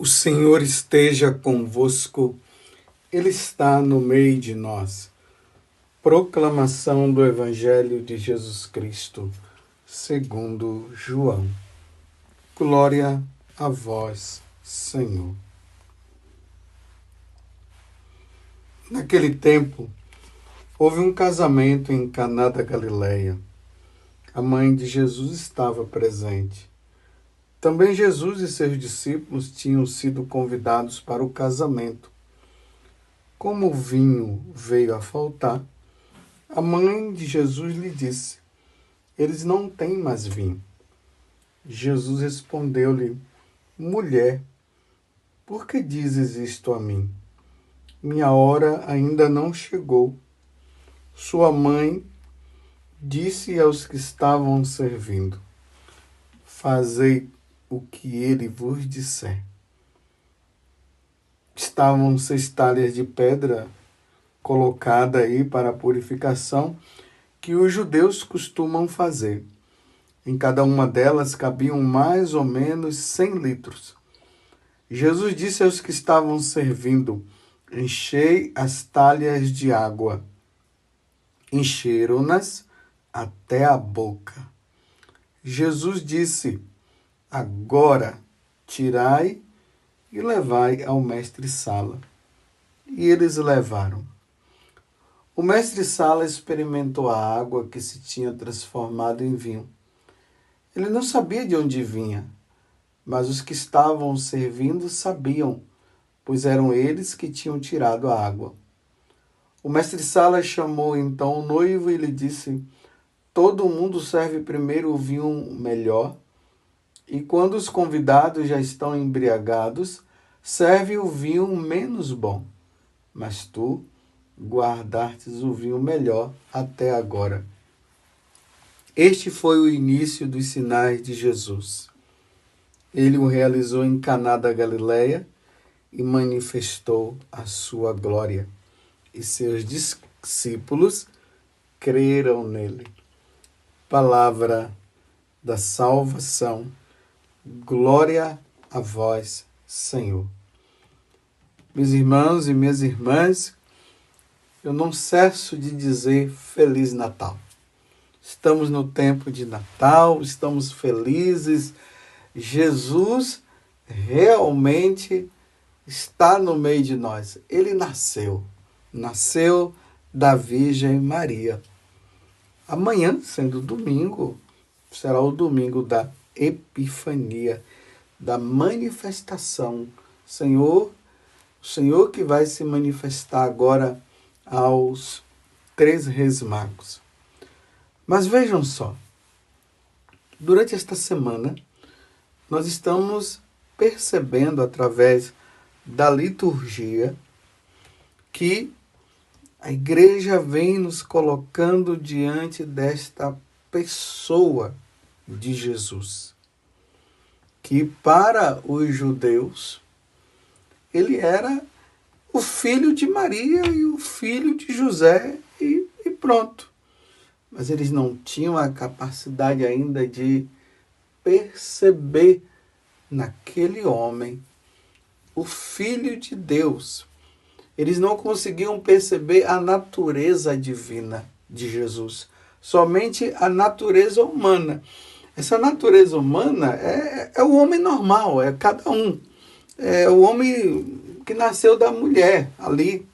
O Senhor esteja convosco, Ele está no meio de nós. Proclamação do Evangelho de Jesus Cristo, segundo João. Glória a vós, Senhor. Naquele tempo, houve um casamento em Caná da Galileia. A mãe de Jesus estava presente. Também Jesus e seus discípulos tinham sido convidados para o casamento. Como o vinho veio a faltar, a mãe de Jesus lhe disse: Eles não têm mais vinho. Jesus respondeu-lhe: Mulher, por que dizes isto a mim? Minha hora ainda não chegou. Sua mãe disse aos que estavam servindo: Fazei o que ele vos disser. Estavam seis talhas de pedra colocada aí para a purificação que os judeus costumam fazer. Em cada uma delas cabiam mais ou menos cem litros. Jesus disse aos que estavam servindo: Enchei as talhas de água. Encheram-nas até a boca. Jesus disse: Agora tirai e levai ao mestre Sala. E eles levaram. O mestre Sala experimentou a água que se tinha transformado em vinho. Ele não sabia de onde vinha, mas os que estavam servindo sabiam, pois eram eles que tinham tirado a água. O mestre Sala chamou então o noivo e lhe disse: Todo mundo serve primeiro o vinho melhor e quando os convidados já estão embriagados, serve o vinho menos bom. Mas tu guardastes o vinho melhor até agora. Este foi o início dos sinais de Jesus. Ele o realizou em Caná da Galileia e manifestou a sua glória. E seus discípulos creram nele. Palavra da salvação Glória a vós, Senhor. Meus irmãos e minhas irmãs, eu não cesso de dizer Feliz Natal. Estamos no tempo de Natal, estamos felizes. Jesus realmente está no meio de nós. Ele nasceu, nasceu da Virgem Maria. Amanhã, sendo domingo, será o domingo da epifania, da manifestação. Senhor, o Senhor que vai se manifestar agora aos três reis magos. Mas vejam só, durante esta semana, nós estamos percebendo através da liturgia que a igreja vem nos colocando diante desta pessoa de Jesus, que para os judeus ele era o filho de Maria e o filho de José e, e pronto. Mas eles não tinham a capacidade ainda de perceber naquele homem o Filho de Deus. Eles não conseguiam perceber a natureza divina de Jesus, somente a natureza humana. Essa natureza humana é, é o homem normal, é cada um. É o homem que nasceu da mulher ali.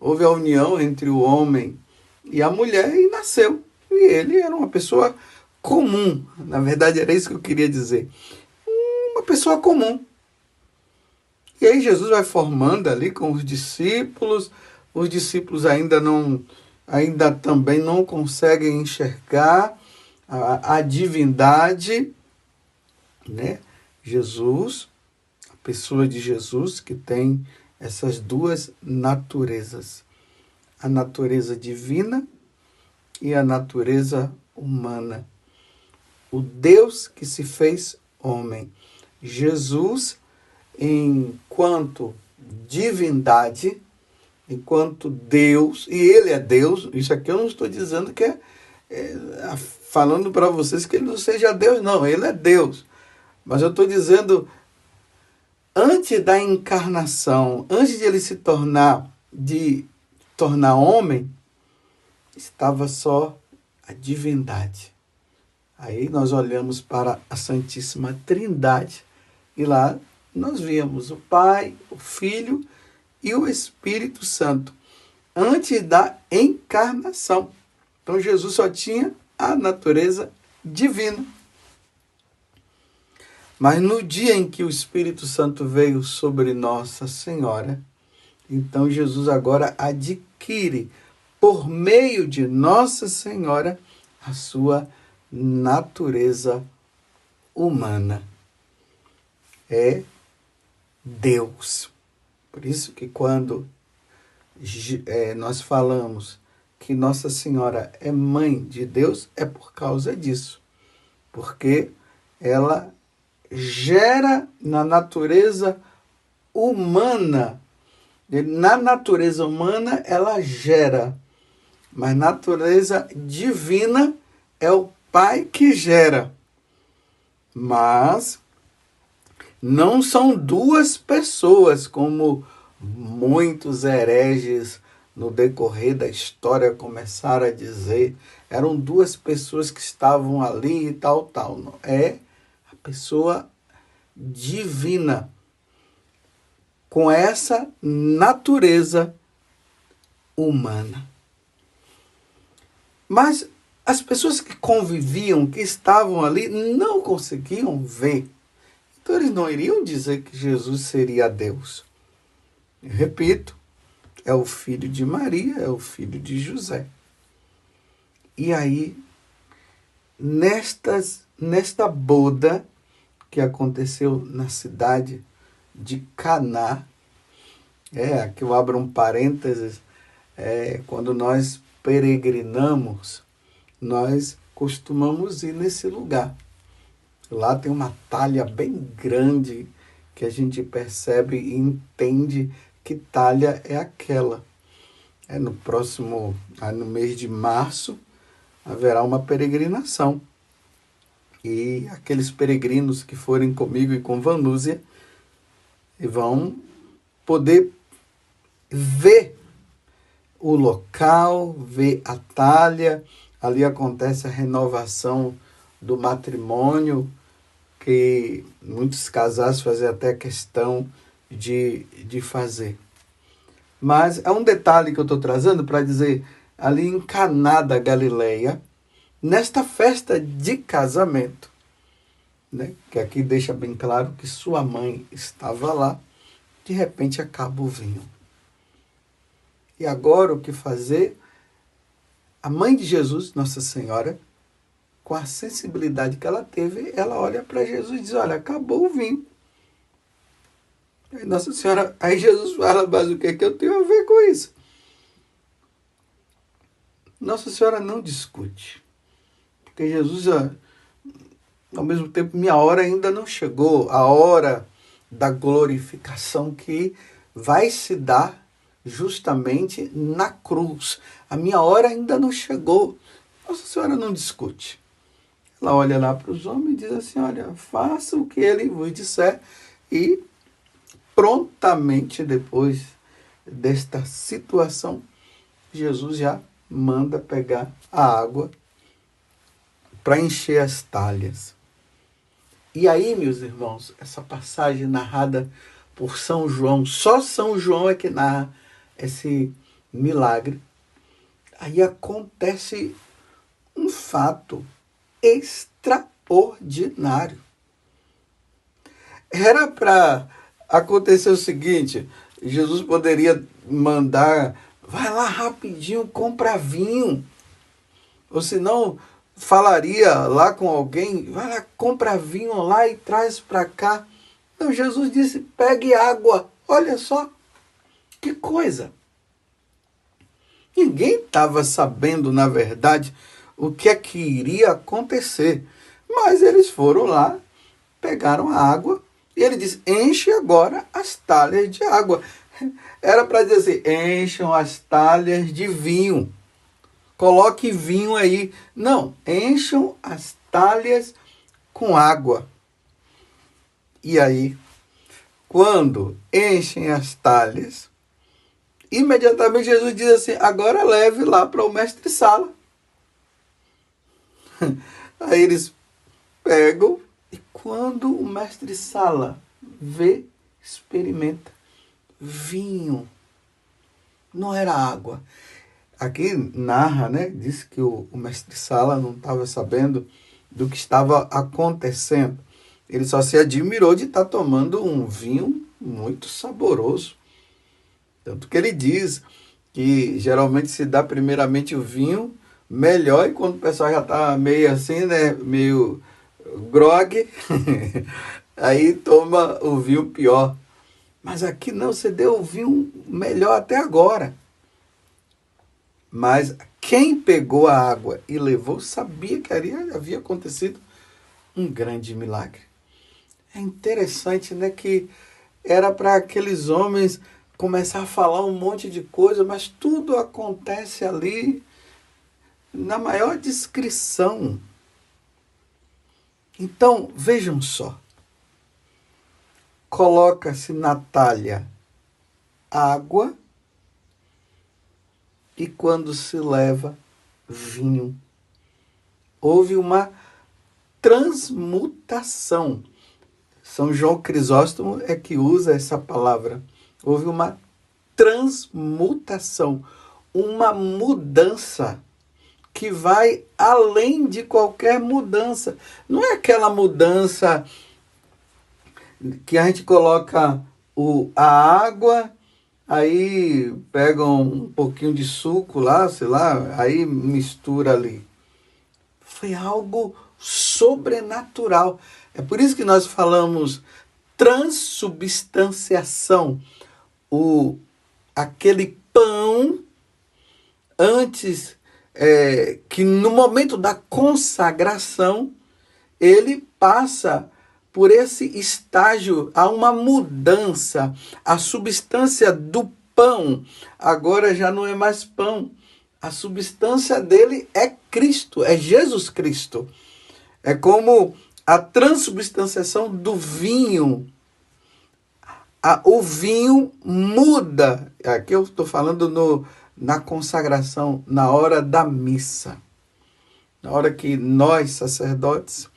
Houve a união entre o homem e a mulher e nasceu. E ele era uma pessoa comum. Na verdade, era isso que eu queria dizer. Uma pessoa comum. E aí Jesus vai formando ali com os discípulos. Os discípulos ainda não, ainda também não conseguem enxergar a, a divindade, né? Jesus, a pessoa de Jesus que tem essas duas naturezas, a natureza divina e a natureza humana. O Deus que se fez homem. Jesus, enquanto divindade, enquanto Deus, e Ele é Deus, isso aqui eu não estou dizendo que é, falando para vocês que ele não seja Deus, não, ele é Deus. Mas eu estou dizendo, antes da encarnação, antes de ele se tornar de tornar homem, estava só a divindade. Aí nós olhamos para a Santíssima Trindade e lá nós vimos o Pai, o Filho e o Espírito Santo antes da encarnação. Então Jesus só tinha a natureza divina. Mas no dia em que o Espírito Santo veio sobre Nossa Senhora, então Jesus agora adquire, por meio de Nossa Senhora, a sua natureza humana. É Deus. Por isso que quando é, nós falamos que Nossa Senhora é mãe de Deus, é por causa disso. Porque ela gera na natureza humana. Na natureza humana, ela gera. Mas natureza divina é o Pai que gera. Mas não são duas pessoas, como muitos hereges no decorrer da história começaram a dizer. Eram duas pessoas que estavam ali e tal, tal. É a pessoa divina com essa natureza humana. Mas as pessoas que conviviam, que estavam ali, não conseguiam ver. Então eles não iriam dizer que Jesus seria Deus. repito, é o filho de Maria, é o filho de José. E aí, nestas, nesta boda que aconteceu na cidade de Caná, é, aqui eu abro um parênteses, é, quando nós peregrinamos, nós costumamos ir nesse lugar. Lá tem uma talha bem grande que a gente percebe e entende que talha é aquela. É no próximo, no mês de março, haverá uma peregrinação. E aqueles peregrinos que forem comigo e com Vanúzia vão poder ver o local, ver a talha. Ali acontece a renovação do matrimônio, que muitos casais fazem até questão de, de fazer. Mas é um detalhe que eu estou trazendo para dizer, ali em Caná da Galileia, nesta festa de casamento, né, que aqui deixa bem claro que sua mãe estava lá, de repente acaba o vinho. E agora o que fazer? A mãe de Jesus, Nossa Senhora, com a sensibilidade que ela teve, ela olha para Jesus e diz: Olha, acabou o vinho. Aí Nossa Senhora, aí Jesus fala, mas o que, é que eu tenho a ver com isso? Nossa Senhora não discute. Porque Jesus, ao mesmo tempo, minha hora ainda não chegou, a hora da glorificação que vai se dar justamente na cruz. A minha hora ainda não chegou. Nossa Senhora não discute. Ela olha lá para os homens e diz assim: Olha, faça o que ele vos disser e prontamente depois desta situação, Jesus já manda pegar a água para encher as talhas. E aí, meus irmãos, essa passagem narrada por São João, só São João é que narra esse milagre. Aí acontece um fato extraordinário. Era para aconteceu o seguinte: Jesus poderia mandar, vai lá rapidinho, compra vinho. Ou senão, falaria lá com alguém, vai lá, compra vinho lá e traz para cá. Não, Jesus disse: pegue água. Olha só, que coisa. Ninguém estava sabendo, na verdade, o que é que iria acontecer. Mas eles foram lá, pegaram a água e ele diz: enche agora as talhas de água. Era para dizer assim: encham as talhas de vinho. Coloque vinho aí. Não, encham as talhas com água. E aí, quando enchem as talhas, imediatamente Jesus diz assim: agora leve lá para o mestre-sala. Aí eles pegam e quando o mestre-sala vê, experimenta vinho. Não era água. Aqui narra, né? Diz que o, o mestre-sala não estava sabendo do que estava acontecendo. Ele só se admirou de estar tá tomando um vinho muito saboroso. Tanto que ele diz que geralmente se dá primeiramente o vinho melhor e quando o pessoal já está meio assim, né, meio grog, aí toma o vinho pior. Mas aqui não, você deu o vinho melhor até agora. Mas quem pegou a água e levou sabia que havia, acontecido um grande milagre. É interessante, né, que era para aqueles homens começar a falar um monte de coisa, mas tudo acontece ali na maior discrição. Então, vejam só. Coloca-se na talha água e quando se leva vinho. Houve uma transmutação. São João Crisóstomo é que usa essa palavra. Houve uma transmutação, uma mudança que vai além de qualquer mudança. Não é aquela mudança que a gente coloca o, a água, aí pegam um pouquinho de suco lá, sei lá, aí mistura ali. Foi algo sobrenatural. É por isso que nós falamos transubstanciação. O, aquele pão antes é, que no momento da consagração ele passa por esse estágio, há uma mudança. A substância do pão agora já não é mais pão. A substância dele é Cristo, é Jesus Cristo. É como a transubstanciação do vinho. A, o vinho muda. Aqui eu estou falando no, na consagração, na hora da missa. Na hora que nós, sacerdotes,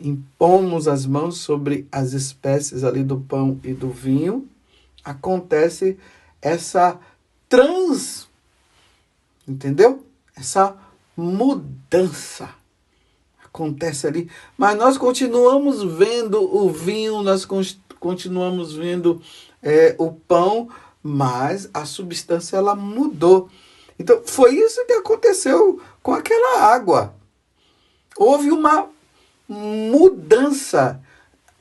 impomos as mãos sobre as espécies ali do pão e do vinho, acontece essa trans, entendeu? Essa mudança acontece ali, mas nós continuamos vendo o vinho, nós continuamos vendo é, o pão, mas a substância ela mudou. Então foi isso que aconteceu com aquela água. Houve uma mudança.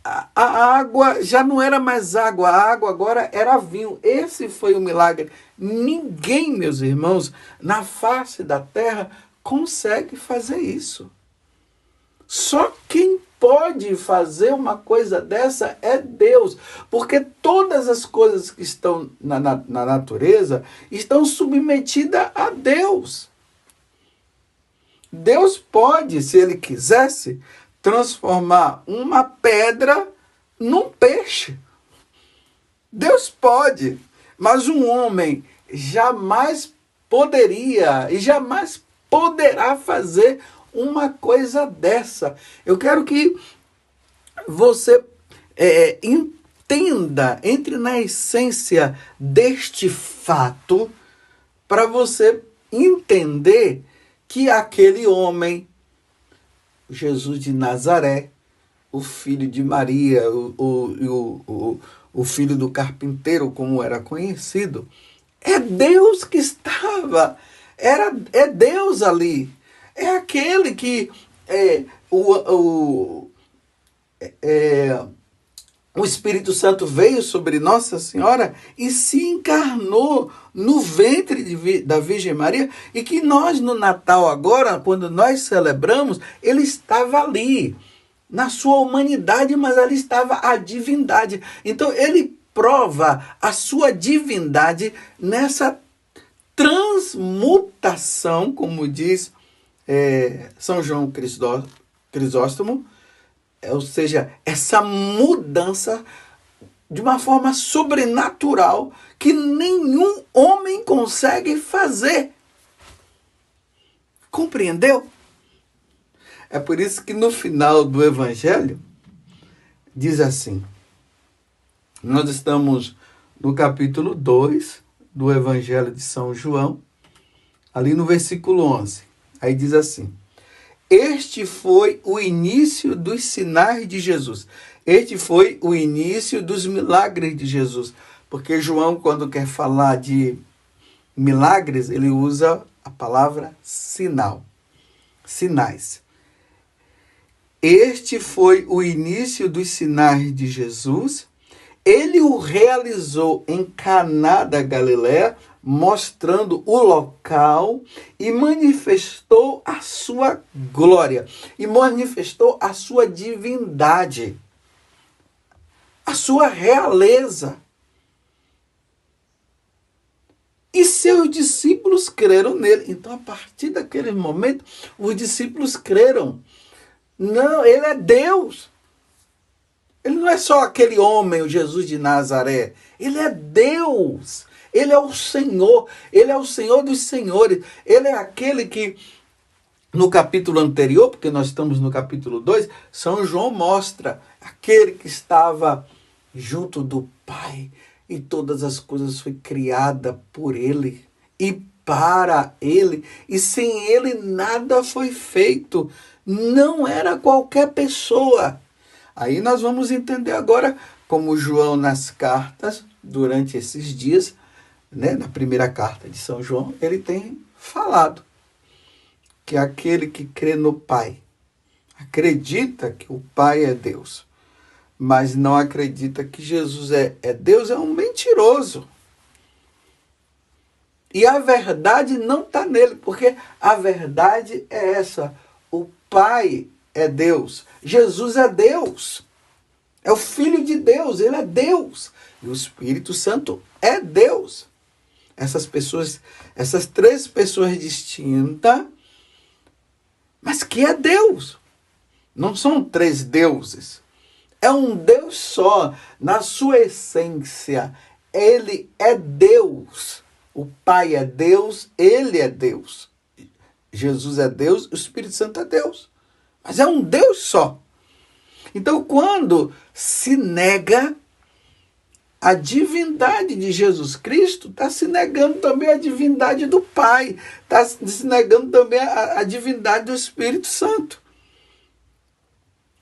A, a água já não era mais água, a água agora era vinho. Esse foi o milagre. Ninguém, meus irmãos, na face da terra consegue fazer isso. Só quem pode fazer uma coisa dessa é Deus, porque todas as coisas que estão na, na, na natureza estão submetidas a Deus. Deus pode, se ele quisesse, transformar uma pedra num peixe. Deus pode, mas um homem jamais poderia e jamais poderá fazer uma coisa dessa. Eu quero que você é, entenda, entre na essência deste fato, para você entender que aquele homem Jesus de Nazaré, o filho de Maria, o, o, o, o, filho do carpinteiro, como era conhecido. É Deus que estava, era, é Deus ali. É aquele que é, o, o, é, o Espírito Santo veio sobre Nossa Senhora e se encarnou no ventre de, da Virgem Maria e que nós no Natal agora, quando nós celebramos, ele estava ali na sua humanidade, mas ali estava a divindade. Então ele prova a sua divindade nessa transmutação, como diz é, São João Crisóstomo, ou seja, essa mudança de uma forma sobrenatural que nenhum homem consegue fazer. Compreendeu? É por isso que no final do Evangelho diz assim: nós estamos no capítulo 2 do Evangelho de São João, ali no versículo 11. Aí diz assim: Este foi o início dos sinais de Jesus. Este foi o início dos milagres de Jesus. Porque João, quando quer falar de milagres, ele usa a palavra sinal. Sinais. Este foi o início dos sinais de Jesus. Ele o realizou em Caná da Galiléia, mostrando o local e manifestou a sua glória e manifestou a sua divindade, a sua realeza. E seus discípulos creram nele. Então, a partir daquele momento, os discípulos creram. Não, ele é Deus. Ele não é só aquele homem, o Jesus de Nazaré. Ele é Deus. Ele é o Senhor. Ele é o Senhor dos senhores. Ele é aquele que, no capítulo anterior, porque nós estamos no capítulo 2, São João mostra aquele que estava junto do Pai e todas as coisas foi criada por ele e para ele, e sem ele nada foi feito não era qualquer pessoa. Aí nós vamos entender agora como João nas cartas, durante esses dias, né, na primeira carta de São João, ele tem falado que aquele que crê no Pai acredita que o Pai é Deus, mas não acredita que Jesus é, é Deus, é um mentiroso. E a verdade não está nele, porque a verdade é essa. O Pai é Deus, Jesus é Deus, é o Filho de Deus, ele é Deus. E o Espírito Santo é Deus. Essas pessoas, essas três pessoas distintas, mas que é Deus. Não são três deuses. É um Deus só, na sua essência. Ele é Deus. O Pai é Deus, ele é Deus. Jesus é Deus, o Espírito Santo é Deus. Mas é um Deus só. Então, quando se nega a divindade de Jesus Cristo, está se negando também a divindade do Pai, está se negando também a, divindade do Espírito Santo.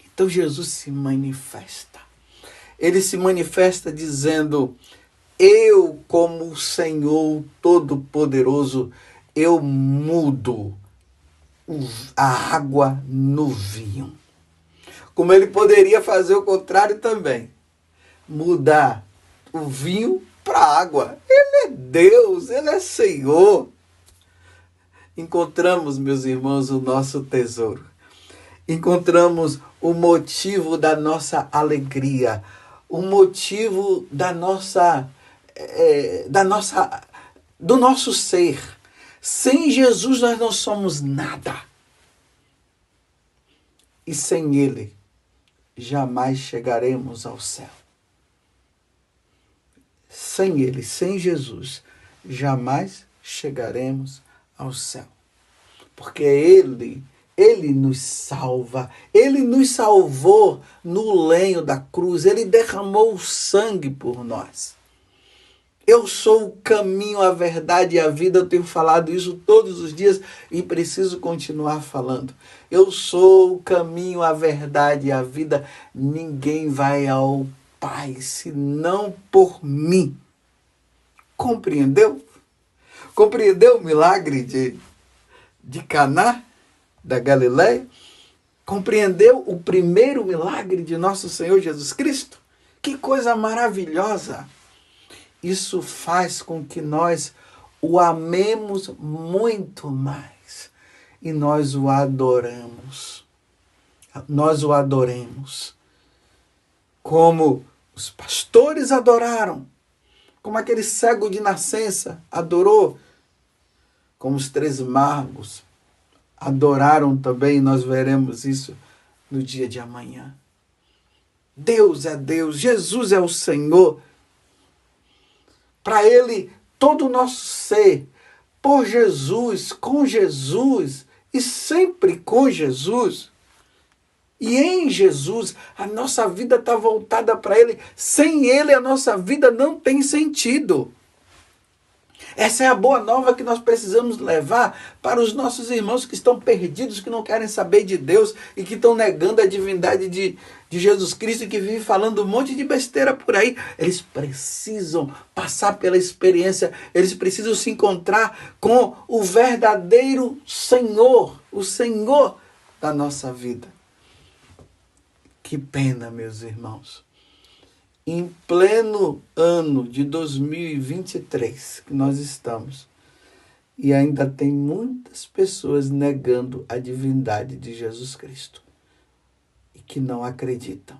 Então, Jesus se manifesta. Ele se manifesta dizendo: Eu, como Senhor Todo-Poderoso, eu mudo a água no vinho. Como ele poderia fazer o contrário também. Mudar o vinho para água. Ele é Deus, ele é Senhor. Encontramos, meus irmãos, o nosso tesouro. Encontramos o motivo da nossa alegria, o motivo da nossa, é, da nossa, do nosso ser sem Jesus nós não somos nada. E sem Ele jamais chegaremos ao céu. Sem Ele, sem Jesus, jamais chegaremos ao céu. Porque Ele, Ele nos salva. Ele nos salvou no lenho da cruz. Ele derramou o sangue por nós. Eu sou o caminho, a verdade e a vida. Eu tenho falado isso todos os dias e preciso continuar falando. Eu sou o caminho, a verdade e a vida. Ninguém vai ao Pai senão por mim. Compreendeu? Compreendeu o milagre de, de Caná da Galileia? Compreendeu o primeiro milagre de nosso Senhor Jesus Cristo? Que coisa maravilhosa! isso faz com que nós o amemos muito mais e nós o adoramos. Nós o adoremos. Como os pastores adoraram, como aquele cego de nascença adorou, como os três magos adoraram também, nós veremos isso no dia de amanhã. Deus é Deus, Jesus é o Senhor. Para Ele, todo o nosso ser, por Jesus, com Jesus e sempre com Jesus. E em Jesus, a nossa vida está voltada para Ele. Sem Ele, a nossa vida não tem sentido. Essa é a boa nova que nós precisamos levar para os nossos irmãos que estão perdidos, que não querem saber de Deus e que estão negando a divindade de, de Jesus Cristo e que vivem falando um monte de besteira por aí. Eles precisam passar pela experiência, eles precisam se encontrar com o verdadeiro Senhor, o Senhor da nossa vida. Que pena, meus irmãos em pleno ano de 2023 que nós estamos, e ainda tem muitas pessoas negando a divindade de Jesus Cristo e que não acreditam.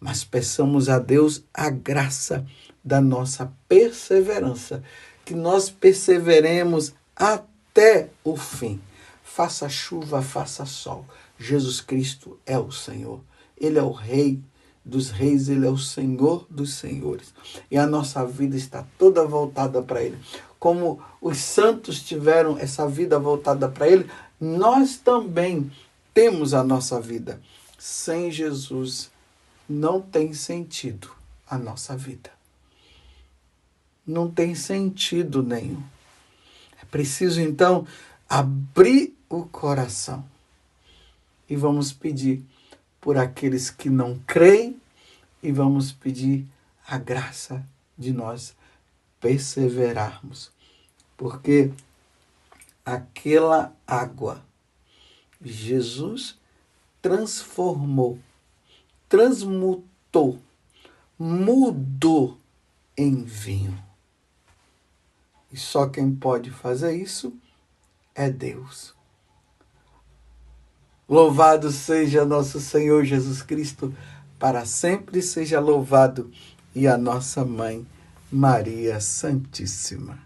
Mas peçamos a Deus a graça da nossa perseverança, que nós perseveremos até o fim. Faça chuva, faça sol. Jesus Cristo é o Senhor. Ele é o Rei dos reis, ele é o Senhor dos senhores. E a nossa vida está toda voltada para ele. Como os santos tiveram essa vida voltada para ele, nós também temos a nossa vida. Sem Jesus não tem sentido a nossa vida. Não tem sentido nenhum. É preciso então abrir o coração e vamos pedir por aqueles que não creem e vamos pedir a graça de nós perseverarmos. Porque aquela água Jesus transformou, transmutou, mudou em vinho. E só quem pode fazer isso é Deus. Louvado seja nosso Senhor Jesus Cristo, para sempre seja louvado, e a nossa mãe, Maria Santíssima.